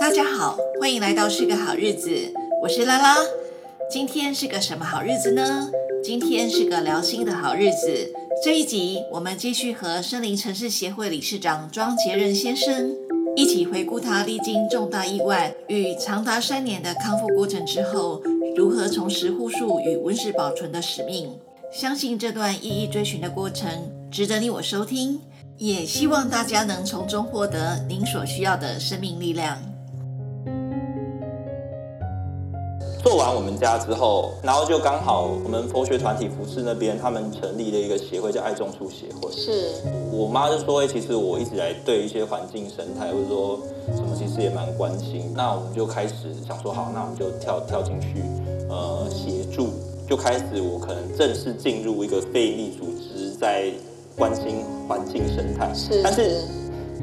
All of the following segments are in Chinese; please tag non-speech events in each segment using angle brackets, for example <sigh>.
大家好，欢迎来到是个好日子，我是拉拉。今天是个什么好日子呢？今天是个聊心的好日子。这一集我们继续和森林城市协会理事长庄杰仁先生一起回顾他历经重大意外与长达三年的康复过程之后，如何重拾护树与温室保存的使命。相信这段一一追寻的过程值得你我收听，也希望大家能从中获得您所需要的生命力量。做完我们家之后，然后就刚好我们佛学团体服饰那边，他们成立了一个协会，叫爱种树协会。是我妈就说：“哎，其实我一直来对一些环境生态或者说什么，其实也蛮关心。”那我们就开始想说，好，那我们就跳跳进去，呃，协助，就开始我可能正式进入一个非营利组织，在关心环境生态。是，但是。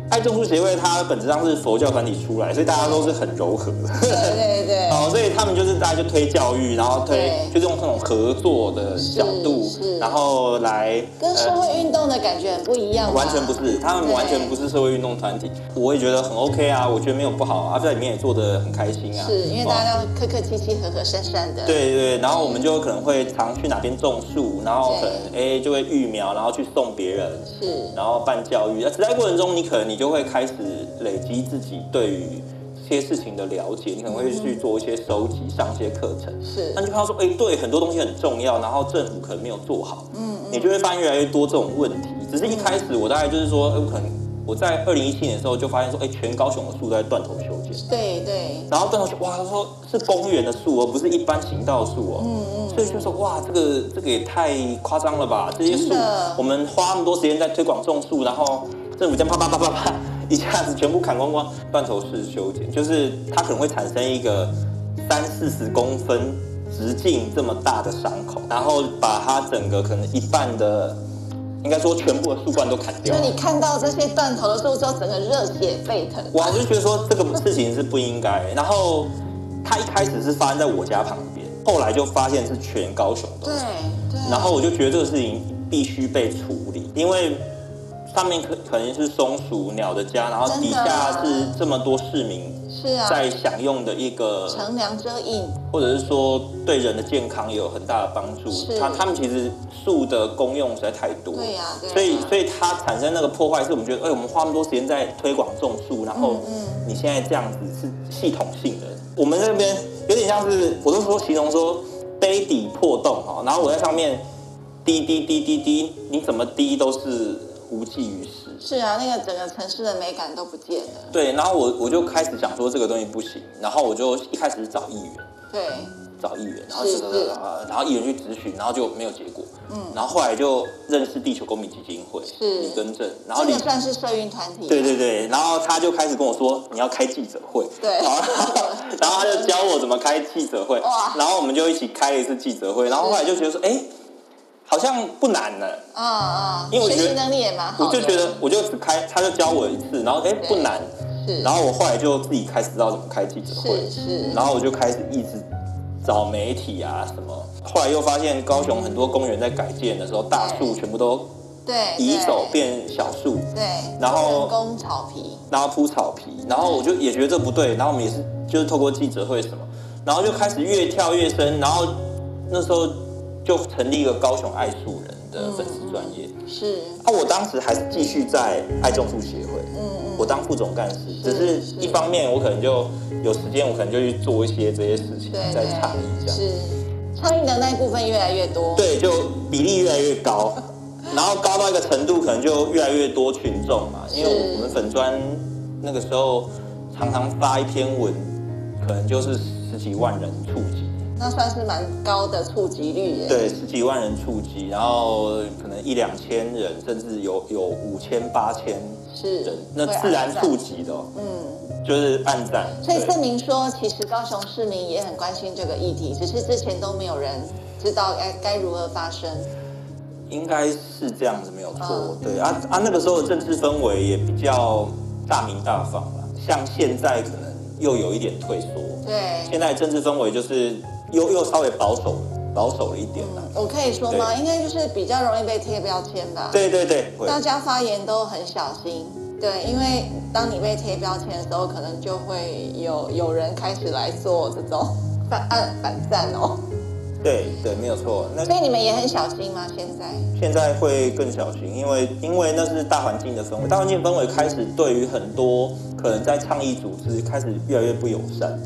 爱众书协会，它本质上是佛教团体出来，所以大家都是很柔和的。对对对。<laughs> 哦，所以他们就是大家就推教育，然后推就是用这种合作的角度，然后来跟社会运动的感觉很不一样。完全不是，他们完全不是社会运动团体。我也觉得很 OK 啊，我觉得没有不好啊，在里面也做得很开心啊。是因为大家都客客气气、和和善善的。对对，然后我们就可能会常去哪边种树，然后可能哎就会育苗，然后去送别人，是，然后办教育。在过程中，你可能你。就会开始累积自己对于这些事情的了解，你可能会去做一些收集，上一些课程。是，那就看到说，哎，对，很多东西很重要，然后政府可能没有做好。嗯，你就会发现越来越多这种问题。只是一开始我大概就是说，哎，我可能我在二零一七年的时候就发现说，哎，全高雄的树都在断头修剪。对对。然后断头修，哇，他说是公园的树，而不是一般行道树哦。嗯嗯。所以就说，哇，这个这个也太夸张了吧？这些树，我们花那么多时间在推广种树，然后。政府这样啪啪啪啪啪，<laughs> 一下子全部砍光光，断头式修剪，就是它可能会产生一个三四十公分直径这么大的伤口，然后把它整个可能一半的，应该说全部的树冠都砍掉。就你看到这些断头的树之后，整个热血沸腾。我就觉得说这个事情是不应该。然后它一开始是发生在我家旁边，后来就发现是全高雄的。对对。然后我就觉得这个事情必须被处理，因为。上面可可能是松鼠鸟的家，然后底下是这么多市民是啊，在享用的一个乘凉遮荫，或者是说对人的健康也有很大的帮助。它他们其实树的功用实在太多，对呀，所以所以它产生那个破坏，是我们觉得，哎，我们花那么多时间在推广种树，然后你现在这样子是系统性的，我们那边有点像是，我都说形容说杯底破洞哈，然后我在上面滴滴滴滴滴，你怎么滴都是。无济于事。是啊，那个整个城市的美感都不见了。对，然后我我就开始想说这个东西不行，然后我就一开始是找议员，对，找议员，然后是是然后议员去咨询，然后就没有结果。嗯，然后后来就认识地球公民基金会，是李根正，然后你算是社运团体。对对对，然后他就开始跟我说你要开记者会，对，然 <laughs> 后然后他就教我怎么开记者会，哇，然后我们就一起开了一次记者会，然后后来就觉得说，哎。好像不难呢，啊啊，因为我觉得能力也蛮好，我就觉得我就只开，他就教我一次，然后哎不难，是，然后我后来就自己开始知道怎么开记者会，是，然后我就开始一直找媒体啊什么，后来又发现高雄很多公园在改建的时候，大树全部都对移走变小树，对，然后人工草皮，然后铺草皮，然后我就也觉得这不对，然后我们也是就是透过记者会什么，然后就开始越跳越深，然后那时候。就成立一个高雄爱树人的粉丝专业，嗯、是。啊，我当时还是继续在爱种树协会，嗯嗯，我当副总干事，只是一方面我可能就有时间，我可能就去做一些这些事情，在倡议这样，是。倡议的那一部分越来越多，对，就比例越来越高，<laughs> 然后高到一个程度，可能就越来越多群众嘛，因为我们粉专那个时候常常发一篇文，可能就是十几万人触及。那算是蛮高的触及率耶。对，十几万人触及，然后可能一两千人，甚至有有五千、八千是人，那自然触及的，嗯，就是暗赞。所以证明说，其实高雄市民也很关心这个议题，只是之前都没有人知道该该如何发生。应该是这样子，没有错。嗯、对啊啊，那个时候的政治氛围也比较大明大放了，像现在可能又有一点退缩。对，现在政治氛围就是。又又稍微保守保守了一点了，我可以说吗？应该就是比较容易被贴标签吧。对对对，大家发言都很小心。对，因为当你被贴标签的时候，可能就会有有人开始来做这种 <laughs> 反按反战哦。对对，没有错。那所以你们也很小心吗？现在现在会更小心，因为因为那是大环境的氛围，大环境氛围开始对于很多可能在倡议组织开始越来越不友善。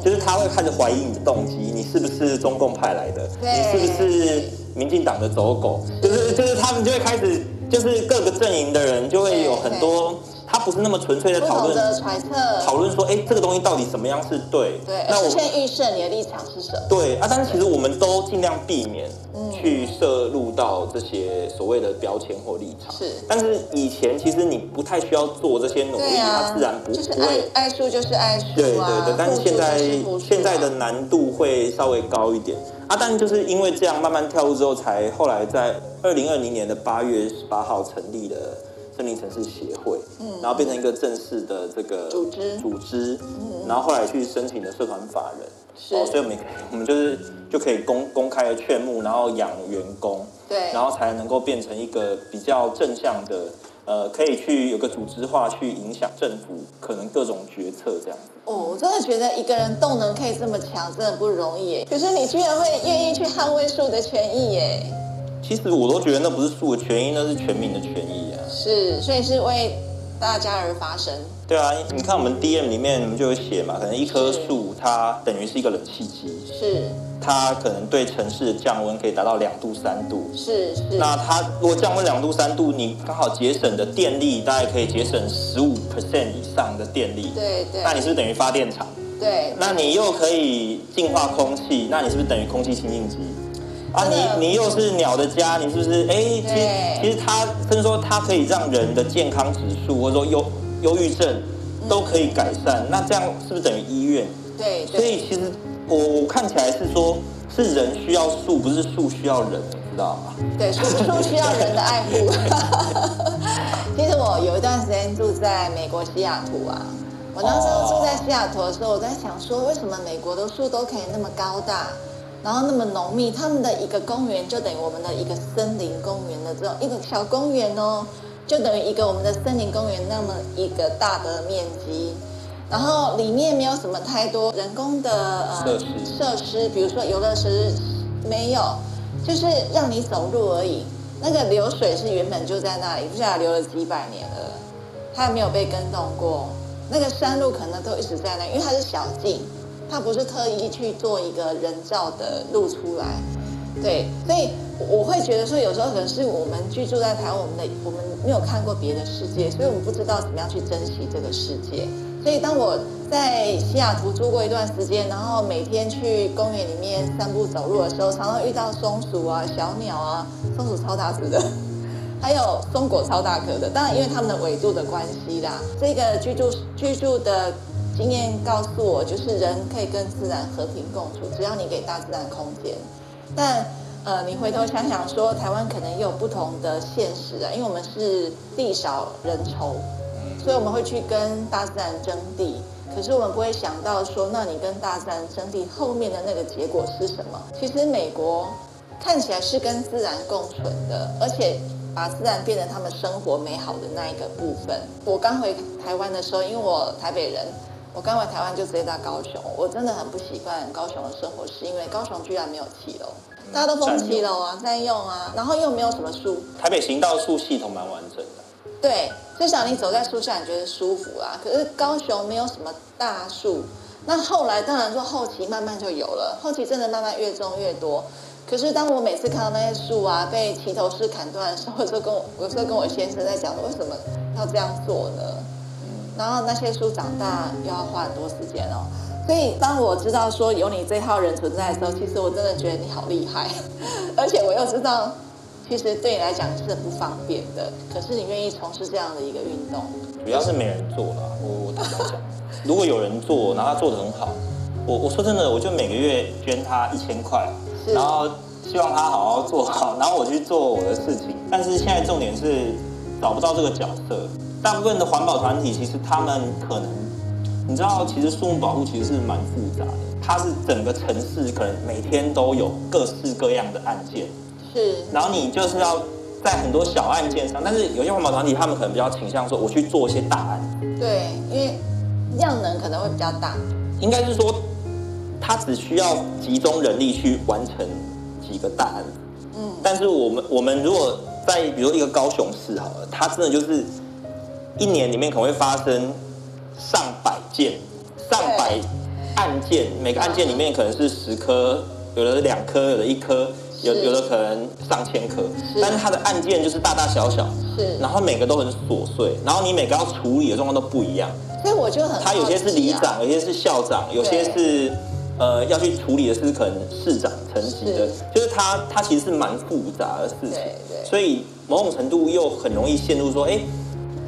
嗯，就是他会开始怀疑你的动机，你是不是中共派来的？对你是不是民进党的走狗？就是就是他们就会开始。就是各个阵营的人就会有很多，他不是那么纯粹的讨论，揣测，讨论说，哎，这个东西到底怎么样是对？对，那我先预设你的立场是什么？对啊，但是其实我们都尽量避免去摄入到这些所谓的标签或立场。是，但是以前其实你不太需要做这些努力，它自然不不会。爱爱树就是爱树，对对对，但是现在现在的难度会稍微高一点。啊，但就是因为这样慢慢跳入之后，才后来在二零二零年的八月十八号成立了森林城市协会，嗯，然后变成一个正式的这个组织组织，嗯，然后后来去申请的社团法人，是，哦，所以我们我们就是就可以公公开的劝募，然后养员工，对，然后才能够变成一个比较正向的。呃，可以去有个组织化去影响政府可能各种决策这样子。哦，我真的觉得一个人动能可以这么强，真的不容易耶。可是你居然会愿意去捍卫树的权益耶？其实我都觉得那不是树的权益，那是全民的权益啊。是，所以是为大家而发声。对啊，你看我们 DM 里面我们就有写嘛，可能一棵树它等于是一个冷气机。是。它可能对城市的降温可以达到两度三度，是是。那它如果降温两度三度，你刚好节省的电力大概可以节省十五 percent 以上的电力，对对。那你是不是等于发电厂？对。那你又可以净化空气，那你是不是等于空气清净机？啊，你你又是鸟的家，你是不是？哎，其实其实它甚至说它可以让人的健康指数或者说忧忧郁症都可以改善，那这样是不是等于医院？对。所以其实。我我看起来是说，是人需要树，不是树需要人，你知道吗？对，树 <laughs> 树需要人的爱护。<laughs> 其实我有一段时间住在美国西雅图啊，我那时候住在西雅图的时候，我在想说，为什么美国的树都可以那么高大，然后那么浓密？他们的一个公园就等于我们的一个森林公园的这种一个小公园哦，就等于一个我们的森林公园那么一个大的面积。然后里面没有什么太多人工的呃设施，比如说游乐设施没有，就是让你走路而已。那个流水是原本就在那里，不知道流了几百年了，它也没有被更动过。那个山路可能都一直在那，因为它是小径，它不是特意去做一个人造的路出来。对，所以我会觉得说，有时候可能是我们居住在台湾，我们的我们没有看过别的世界，所以我们不知道怎么样去珍惜这个世界。所以，当我在西雅图住过一段时间，然后每天去公园里面散步走路的时候，常常遇到松鼠啊、小鸟啊，松鼠超大只的，<laughs> 还有松果超大颗的。当然，因为它们的纬度的关系啦。这个居住居住的经验告诉我，就是人可以跟自然和平共处，只要你给大自然空间。但呃，你回头想想说，台湾可能也有不同的现实啊，因为我们是地少人稠。所以我们会去跟大自然争地，可是我们不会想到说，那你跟大自然争地后面的那个结果是什么？其实美国看起来是跟自然共存的，而且把自然变成他们生活美好的那一个部分。我刚回台湾的时候，因为我台北人，我刚回台湾就直接到高雄，我真的很不习惯高雄的生活，是因为高雄居然没有骑楼，大家都封骑楼啊，在用啊，然后又没有什么树。台北行道树系统蛮完整的。对，至少你走在树下，你觉得舒服啊。可是高雄没有什么大树，那后来当然说后期慢慢就有了，后期真的慢慢越种越多。可是当我每次看到那些树啊被齐头式砍断的时候，我就跟我有时候跟我先生在讲，为什么要这样做呢？然后那些树长大又要花很多时间哦。所以当我知道说有你这号人存在的时候，其实我真的觉得你好厉害，<laughs> 而且我又知道。其实对你来讲是很不方便的，可是你愿意从事这样的一个运动，主要是没人做了。我我坦白讲，<laughs> 如果有人做，然后他做的很好，我我说真的，我就每个月捐他一千块，是然后希望他好好做好，然后我去做我的事情。但是现在重点是找不到这个角色，大部分的环保团体其实他们可能，你知道，其实树木保护其实是蛮复杂的，它是整个城市可能每天都有各式各样的案件。是，然后你就是要在很多小案件上，但是有些环保团体他们可能比较倾向说，我去做一些大案。对，因为量能可能会比较大。应该是说，他只需要集中人力去完成几个大案。嗯。但是我们我们如果在比如说一个高雄市好了，它真的就是一年里面可能会发生上百件、上百案件，每个案件里面可能是十颗，有的两颗，有的一颗。有有的可能上千颗，但是它的案件就是大大小小，是，然后每个都很琐碎，然后你每个要处理的状况都不一样，所以我就很、啊，他有些是里长，有些是校长，有些是呃要去处理的是可能市长层级的，是就是他他其实是蛮复杂的事情，对对，所以某种程度又很容易陷入说，哎，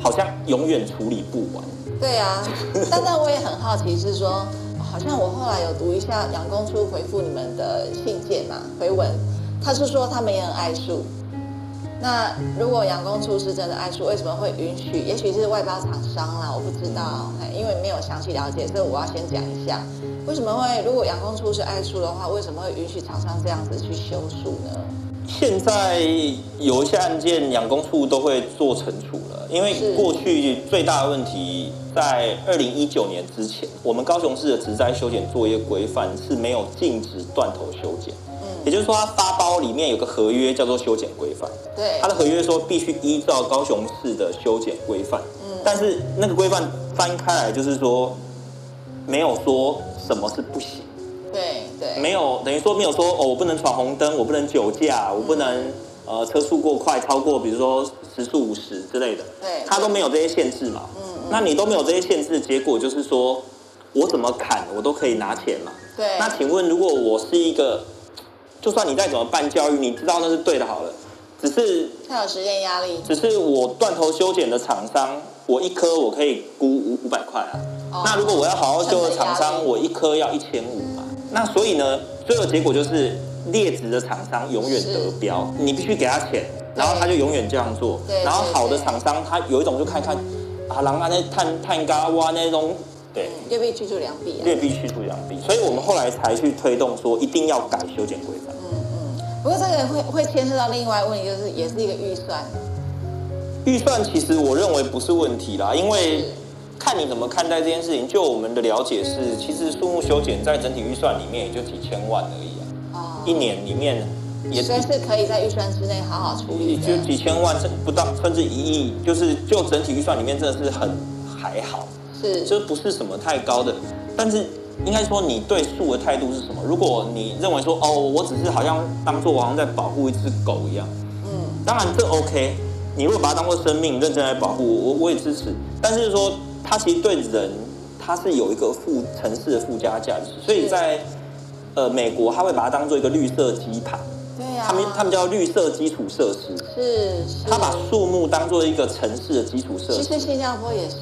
好像永远处理不完。对啊，但但我也很好奇是说，好像我后来有读一下杨公初回复你们的信件嘛，回文。他是说他们也很爱树，那如果养工处是真的爱树，为什么会允许？也许是外包厂商啦，我不知道，因为没有详细了解，所以我要先讲一下，为什么会如果养工处是爱树的话，为什么会允许厂商这样子去修树呢？现在有一些案件，养工处都会做惩处了，因为过去最大的问题在二零一九年之前，我们高雄市的植栽修剪作业规范是没有禁止断头修剪。也就是说，他发包里面有个合约叫做修剪规范。对。他的合约说必须依照高雄市的修剪规范。嗯。但是那个规范翻开来就是说，没有说什么是不行。对对。没有等于说没有说哦，我不能闯红灯，我不能酒驾，我不能呃车速过快超过比如说时速五十之类的。对。他都没有这些限制嘛。嗯嗯。那你都没有这些限制，结果就是说我怎么砍我都可以拿钱嘛。对。那请问，如果我是一个就算你再怎么办教育，你知道那是对的，好了，只是他有时间压力。只是我断头修剪的厂商，我一颗我可以估五五百块啊。哦、那如果我要好好修的厂商，我一颗要一千五嘛。那所以呢，最后结果就是劣质的厂商永远得标，你必须给他钱，然后他就永远这样做。对。然后好的厂商，他有一种就看看啊，然后那碳碳嘎哇那种。对，劣币驱逐良币，劣币驱逐良币，所以我们后来才去推动说一定要改修剪规范。嗯嗯，不过这个会会牵涉到另外一个问题，就是也是一个预算。预算其实我认为不是问题啦，因为看你怎么看待这件事情。就我们的了解是，其实树木修剪在整体预算里面也就几千万而已啊。一年里面也所以是可以在预算之内好好处理。就几千万，甚不到甚至一亿，就是就整体预算里面真的是很还好。是，就不是什么太高的，但是应该说你对树的态度是什么？如果你认为说哦，我只是好像当做我好像在保护一只狗一样，嗯，当然这 OK。你如果把它当做生命认真来保护，我我也支持。但是说它其实对人，它是有一个附城市的附加价值，所以在呃美国，他会把它当做一个绿色基盘。他们他们叫绿色基础设施，是，是他把树木当做一个城市的基础设施。其实新加坡也是。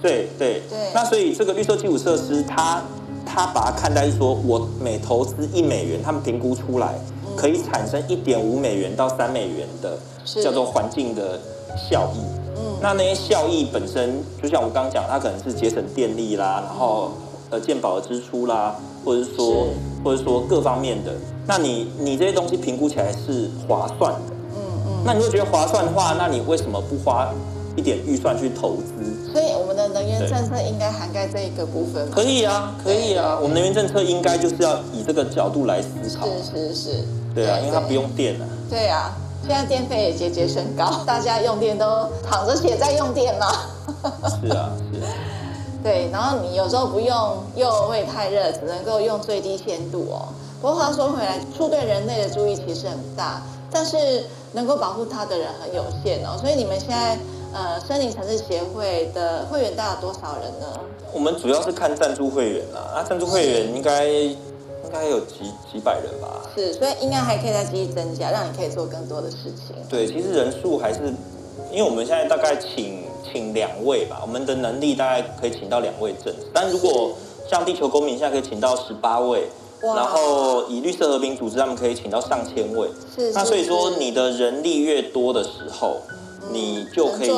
对对对。那所以这个绿色基础设施，它它把它看待是说，我每投资一美元，他们评估出来可以产生一点五美元到三美元的叫做环境的效益。嗯。那那些效益本身，就像我刚刚讲，它可能是节省电力啦，然后呃健保的支出啦，或者是说是或者说各方面的。那你你这些东西评估起来是划算的，嗯嗯。那你会觉得划算的话，那你为什么不花一点预算去投资？所以我们的能源政策应该涵盖这一个部分。可以啊，可以啊。我们能源政策应该就是要以这个角度来思考。是是是。对啊，因为它不用电啊。对啊，现在电费也节节升高，大家用电都躺着写在用电嘛。是啊，是啊。对，然后你有时候不用又会太热，只能够用最低限度哦。不过话说回来，树对人类的注意其实很大，但是能够保护它的人很有限哦。所以你们现在呃森林城市协会的会员大概多少人呢？我们主要是看赞助会员啦，啊，赞助会员应该是应该有几几百人吧。是，所以应该还可以再继续增加，让你可以做更多的事情。对，其实人数还是，因为我们现在大概请请两位吧，我们的能力大概可以请到两位正，但如果像地球公民现在可以请到十八位。然后以绿色和平组织，他们可以请到上千位。是，那所以说，你的人力越多的时候，你就可以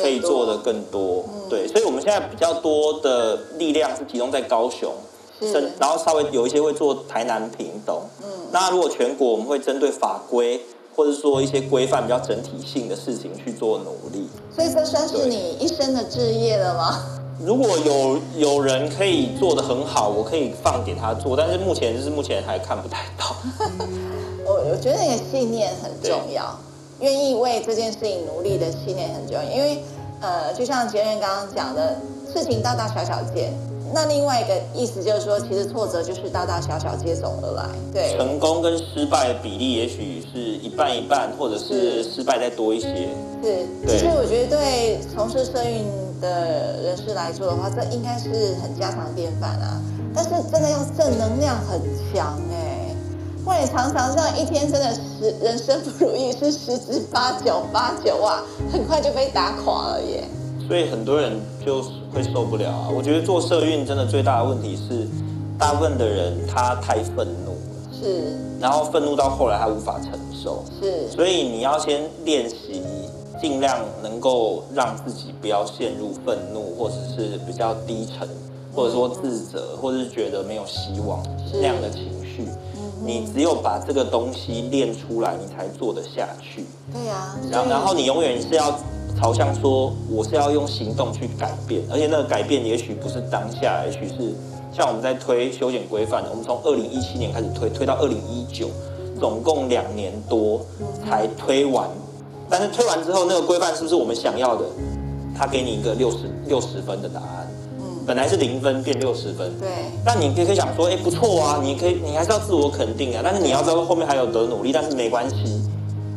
可以做的更多。对，所以我们现在比较多的力量是集中在高雄，是，然后稍微有一些会做台南屏东。嗯，那如果全国，我们会针对法规。或者说一些规范比较整体性的事情去做努力。所以这算是你一生的志业了吗？如果有有人可以做的很好，我可以放给他做，但是目前就是目前还看不太到。<laughs> 我我觉得那个信念很重要，愿意为这件事情努力的信念很重要，因为呃，就像杰伦刚刚讲的，事情大大小小件。那另外一个意思就是说，其实挫折就是大大小小接踵而来。对，成功跟失败的比例也许是一半一半，或者是失败再多一些。是，其实我觉得对从事社运的人士来说的话，这应该是很家常便饭啊。但是真的要正能量很强哎，不然常常这样一天真的十人生不如意，是十之八九八九啊，很快就被打垮了耶。所以很多人就会受不了啊！我觉得做社运真的最大的问题是，大部分的人他太愤怒了，是，然后愤怒到后来他无法承受，是，所以你要先练习，尽量能够让自己不要陷入愤怒，或者是比较低沉，或者说自责，或者是觉得没有希望那样的情绪。你只有把这个东西练出来，你才做得下去。对呀，然后然后你永远是要。朝向说，我是要用行动去改变，而且那个改变也许不是当下，也许是像我们在推修剪规范的，我们从二零一七年开始推，推到二零一九，总共两年多才推完。但是推完之后，那个规范是不是我们想要的？他给你一个六十六十分的答案，本来是零分变六十分，对。但你可以可以想说，哎，不错啊，你可以，你还是要自我肯定啊。但是你要知道后面还有得努力，但是没关系，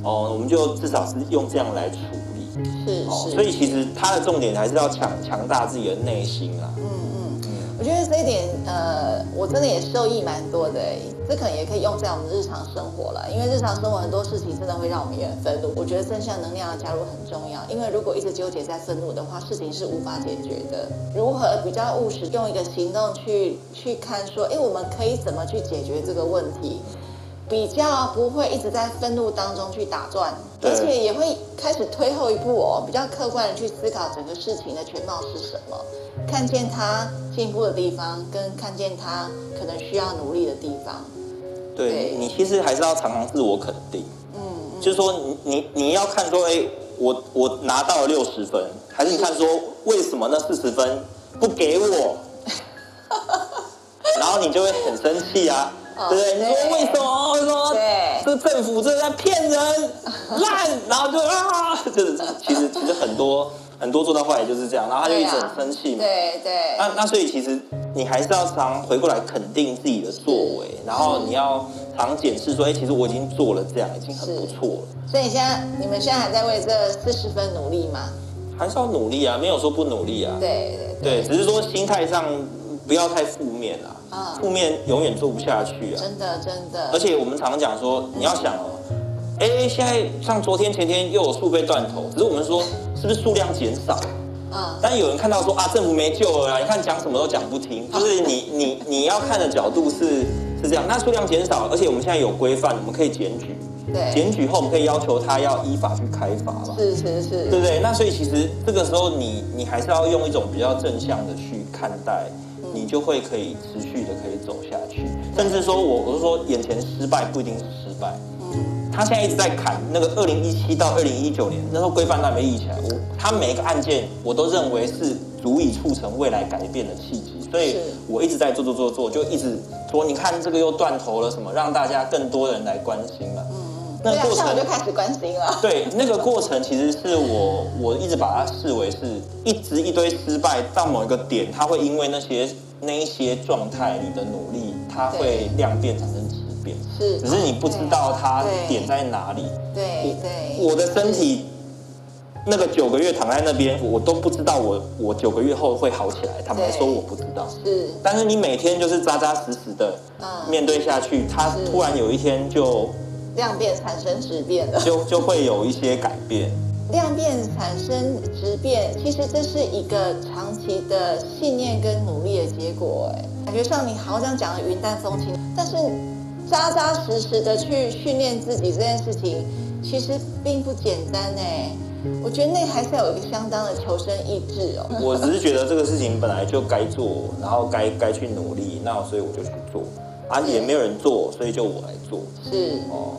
哦，我们就至少是用这样来处理。是，是，所以其实它的重点还是要强强大自己的内心啊。嗯嗯嗯，我觉得这一点，呃，我真的也受益蛮多的。这可能也可以用在我们日常生活了，因为日常生活很多事情真的会让我们有点愤怒。我觉得正向能量的加入很重要，因为如果一直纠结在愤怒的话，事情是无法解决的。如何比较务实，用一个行动去去看，说，哎，我们可以怎么去解决这个问题？比较不会一直在愤怒当中去打转，而且也会开始推后一步哦，比较客观的去思考整个事情的全貌是什么，看见他进步的地方，跟看见他可能需要努力的地方。对，对你其实还是要常常自我肯定，嗯，嗯就是说你你你要看说，哎，我我拿到了六十分，还是你看说为什么那四十分不给我？<laughs> 然后你就会很生气啊。对不对？你说为什么？为什么？对，这政府这在骗人，烂，然后就啊，就是其实其实很多很多做到后来就是这样，然后他就一直很生气嘛。对对。那那所以其实你还是要常回过来肯定自己的作为，然后你要常检视说，哎，其实我已经做了这样，已经很不错了。所以现在你们现在还在为这四十分努力吗？还是要努力啊，没有说不努力啊。对对对，只是说心态上不要太负面啊。负面永远做不下去啊！真的真的。而且我们常常讲说，你要想哦，哎，现在像昨天前天又有树被断头，只是我们说是不是数量减少？啊。但有人看到说啊，政府没救了啊！你看讲什么都讲不听，<laughs> 就是你你你要看的角度是是这样。那数量减少，而且我们现在有规范，我们可以检举。对。检举后，我们可以要求他要依法去开罚嘛？是是是。对不对？那所以其实这个时候你你还是要用一种比较正向的去看待。你就会可以持续的可以走下去，甚至说我我是说眼前失败不一定是失败，嗯，他现在一直在砍那个二零一七到二零一九年那时候规范都还没立起来，我他每一个案件我都认为是足以促成未来改变的契机，所以我一直在做做做做，就一直说你看这个又断头了什么，让大家更多人来关心了，那个过程我就开始关心了，对，那个过程其实是我我一直把它视为是一直一堆失败到某一个点，它会因为那些。那一些状态，你的努力，它会量变产生质变，是，只是你不知道它点在哪里。对对，我的身体那个九个月躺在那边，我都不知道我我九个月后会好起来。他们说我不知道，是，但是你每天就是扎扎实实的面对下去，它突然有一天就量变产生质变了，就就会有一些改变。量变产生质变，其实这是一个长期的信念跟努力的结果。哎，感觉上你好像讲的云淡风轻，但是扎扎实实的去训练自己这件事情，其实并不简单。哎，我觉得那还是要有一个相当的求生意志哦。<laughs> 我只是觉得这个事情本来就该做，然后该该去努力，那所以我就去做，啊，也没有人做，所以就我来做。是哦。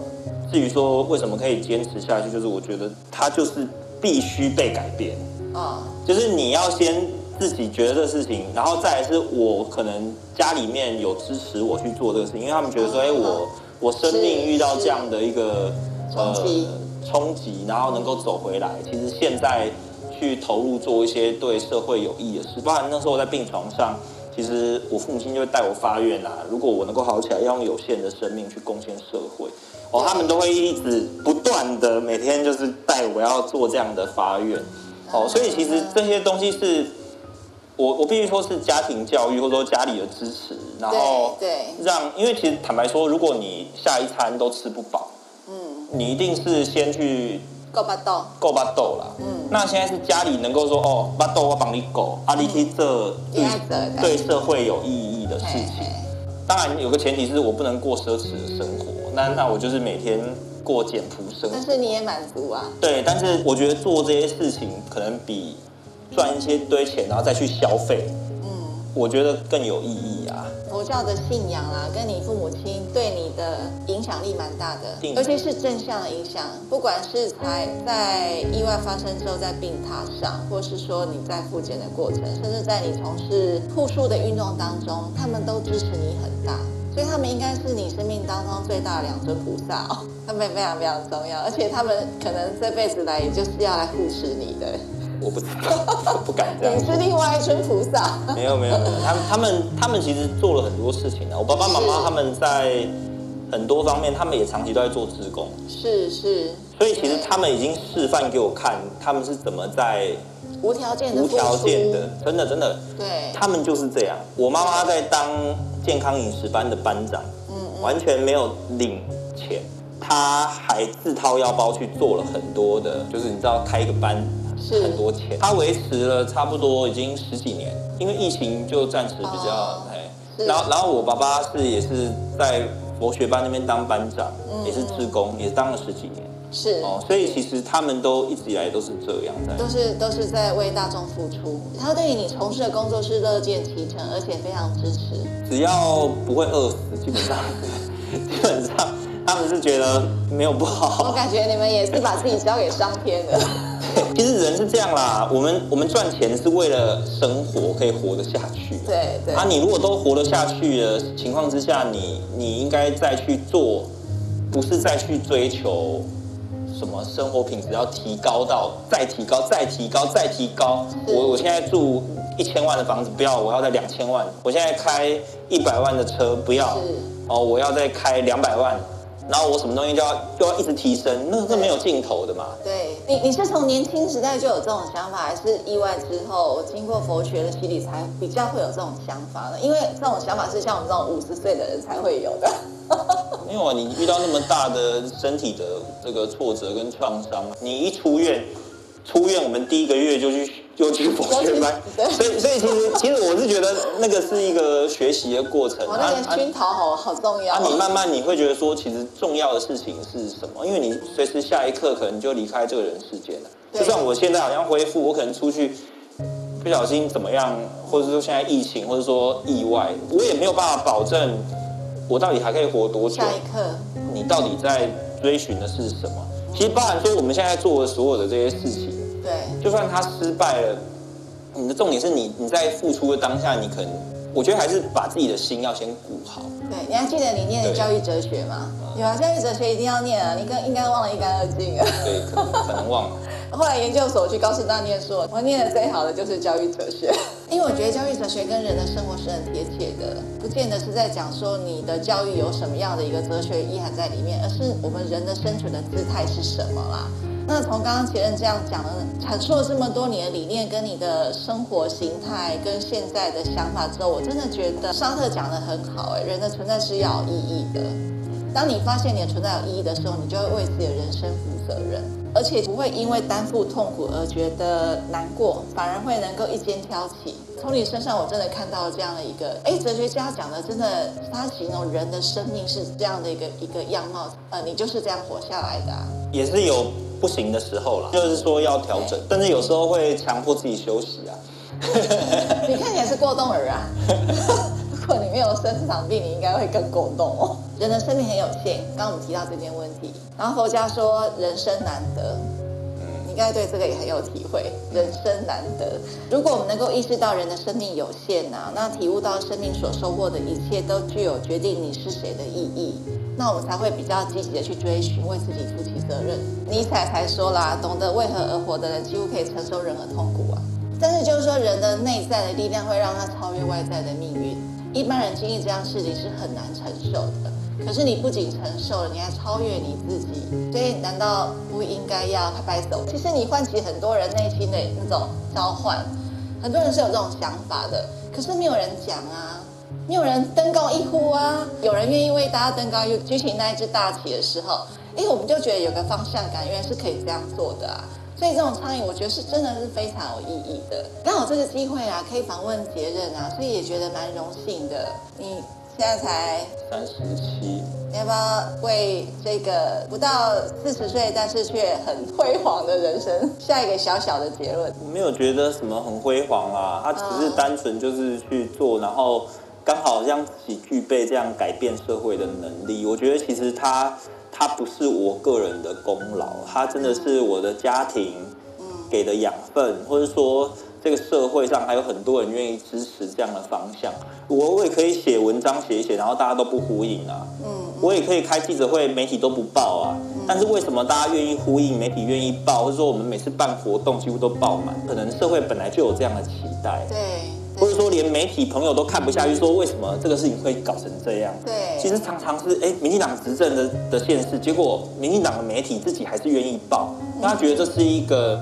至于说为什么可以坚持下去，就是我觉得它就是必须被改变。哦，就是你要先自己觉得这个事情，然后再来是我可能家里面有支持我去做这个事情，因为他们觉得说，哎、嗯，我我生命遇到这样的一个冲击，冲击，然后能够走回来，其实现在去投入做一些对社会有益的事，不然那时候我在病床上。其实我父母亲就会带我发愿啊，如果我能够好起来，要用有限的生命去贡献社会，哦，他们都会一直不断的每天就是带我要做这样的发愿，哦，所以其实这些东西是我我必须说是家庭教育或者说家里的支持，然后对。让，因为其实坦白说，如果你下一餐都吃不饱，嗯，你一定是先去。够巴豆，够巴豆啦。嗯，那现在是家里能够说哦，巴豆我帮你够，阿力去这对对社会有意义的事情。当然有个前提是我不能过奢侈的生活，那那我就是每天过简朴生活。但是你也满足啊。对，但是我觉得做这些事情可能比赚一些堆钱然后再去消费，嗯，我觉得更有意义啊。佛教的信仰啊，跟你父母亲对你的影响力蛮大的，尤其是正向的影响。不管是才在意外发生之后在病榻上，或是说你在复健的过程，甚至在你从事护术的运动当中，他们都支持你很大。所以他们应该是你生命当中最大的两尊菩萨哦，他们非常非常重要，而且他们可能这辈子来也就是要来护持你的。我不知道，我不敢这样。<laughs> 你是另外一尊菩萨。没有没有没有，他们他们他们其实做了很多事情啊。我爸爸妈妈他们在很多方面，他们也长期都在做职工。是是。所以其实他们已经示范给我看，他们是怎么在无条件的无条件的，真的真的。对。他们就是这样。我妈妈在当健康饮食班的班长，嗯，完全没有领钱，她还自掏腰包去做了很多的，就是你知道开一个班。是。很多钱，他维持了差不多已经十几年，因为疫情就暂时比较哎，然后然后我爸爸是也是在佛学班那边当班长，嗯、也是志工，也当了十几年，是。哦，所以其实他们都一直以来都是这样在，都是都是在为大众付出，他对于你从事的工作是乐见其成，而且非常支持，只要不会饿死，基本上 <laughs> 基本上他们是觉得没有不好，我感觉你们也是把自己交给上天的。<laughs> 其实人是这样啦，我们我们赚钱是为了生活，可以活得下去。对对。啊，你如果都活得下去的情况之下，你你应该再去做，不是再去追求什么生活品质要提高到再提高再提高再提高。我我现在住一千万的房子，不要，我要在两千万。我现在开一百万的车，不要，哦，我要再开两百万。然后我什么东西就要就要一直提升，那是没有尽头的嘛。对，你你是从年轻时代就有这种想法，还是意外之后经过佛学的洗礼才比较会有这种想法呢？因为这种想法是像我们这种五十岁的人才会有的。没有啊，你遇到那么大的身体的这个挫折跟创伤，你一出院，出院我们第一个月就去。<laughs> 就去佛学班，所以所以其实其实我是觉得那个是一个学习的过程。我那个熏陶好好重要。啊，你慢慢你会觉得说，其实重要的事情是什么？因为你随时下一刻可能就离开这个人世间了。就算我现在好像恢复，我可能出去不小心怎么样，或者说现在疫情，或者说意外，我也没有办法保证我到底还可以活多久。下一刻，你到底在追寻的是什么？其实包含说我们现在做的所有的这些事情。对，就算他失败了，你的重点是你你在付出的当下，你可能，我觉得还是把自己的心要先顾好。对，你还记得你念的教育哲学吗？有啊，教育哲学一定要念啊，你更应该忘了一干二净啊。对，可能可能忘了。<laughs> 后来研究所去高师大念书，我念的最好的就是教育哲学，<laughs> 因为我觉得教育哲学跟人的生活是很贴切的，不见得是在讲说你的教育有什么样的一个哲学意涵在里面，而是我们人的生存的姿态是什么啦。那从刚刚前任这样讲的，阐述了这么多你的理念跟你的生活形态跟现在的想法之后，我真的觉得沙特讲的很好，哎，人的存在是要有意义的。当你发现你的存在有意义的时候，你就会为自己的人生负责任，而且不会因为担负痛苦而觉得难过，反而会能够一肩挑起。从你身上，我真的看到了这样的一个，哎，哲学家讲的真的，他形容人的生命是这样的一个一个样貌，呃，你就是这样活下来的啊，也是有。不行的时候啦，就是说要调整，但是有时候会强迫自己休息啊。<laughs> 你看起来是过动儿啊，<laughs> 如果你没有生这场病，你应该会更过动哦。人的生命很有限，刚刚我们提到这件问题，然后佛家说人生难得。应该对这个也很有体会，人生难得。如果我们能够意识到人的生命有限呐、啊，那体悟到生命所收获的一切都具有决定你是谁的意义，那我们才会比较积极的去追寻，为自己负起责任。尼采才说啦，懂得为何而活的人，几乎可以承受任何痛苦啊。但是就是说，人的内在的力量会让他超越外在的命运，一般人经历这样事情是很难承受的。可是你不仅承受了，你还超越你自己，所以难道不应该要拍拍手？其实你唤起很多人内心的那种召唤，很多人是有这种想法的，可是没有人讲啊，没有人登高一呼啊，有人愿意为大家登高一呼，举起那一只大旗的时候，哎，我们就觉得有个方向感，原来是可以这样做的啊。所以这种倡议，我觉得是真的是非常有意义的。刚好这个机会啊，可以访问杰任啊，所以也觉得蛮荣幸的。你。现在才三十七，你要不要为这个不到四十岁但是却很辉煌的人生下一个小小的结论？我没有觉得什么很辉煌啦，他只是单纯就是去做，然后刚好让自己具备这样改变社会的能力。我觉得其实他他不是我个人的功劳，他真的是我的家庭给的养分，或者说。这个社会上还有很多人愿意支持这样的方向，我我也可以写文章写一写，然后大家都不呼应啊。嗯，我也可以开记者会，媒体都不报啊。但是为什么大家愿意呼应，媒体愿意报，或者说我们每次办活动几乎都爆满？可能社会本来就有这样的期待。对。或者说连媒体朋友都看不下去，说为什么这个事情会搞成这样？对。其实常常是哎，民进党执政的的现实，结果民进党的媒体自己还是愿意报，因为他觉得这是一个。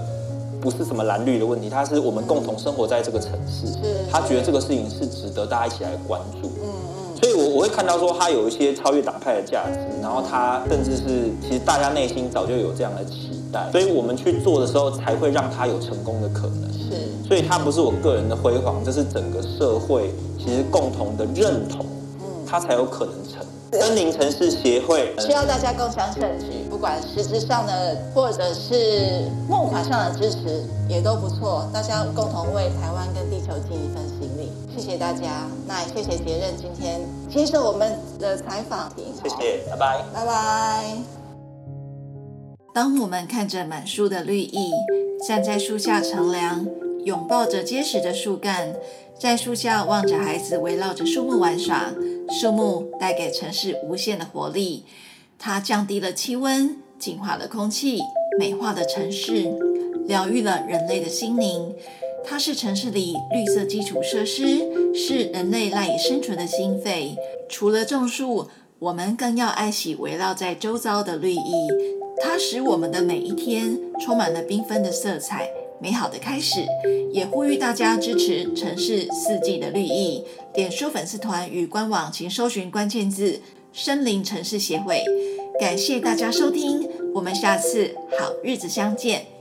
不是什么蓝绿的问题，它是我们共同生活在这个城市。他觉得这个事情是值得大家一起来关注。嗯嗯。所以我我会看到说，他有一些超越党派的价值，然后他甚至是其实大家内心早就有这样的期待，所以我们去做的时候才会让他有成功的可能。是。所以他不是我个人的辉煌，这是整个社会其实共同的认同，嗯他才有可能成。森林城市协会需要大家共享盛举，不管实质上的或者是募款上的支持也都不错。大家共同为台湾跟地球尽一份心力，谢谢大家。那也谢谢杰任今天接受我们的采访，谢谢，拜拜，拜拜。当我们看着满树的绿意，站在树下乘凉，拥抱着结实的树干，在树下望着孩子围绕着树木玩耍。树木带给城市无限的活力，它降低了气温，净化了空气，美化了城市，疗愈了人类的心灵。它是城市里绿色基础设施，是人类赖以生存的心肺。除了种树，我们更要爱惜围绕在周遭的绿意，它使我们的每一天充满了缤纷的色彩。美好的开始，也呼吁大家支持城市四季的绿意。点书粉丝团与官网，请搜寻关键字“森林城市协会”。感谢大家收听，我们下次好日子相见。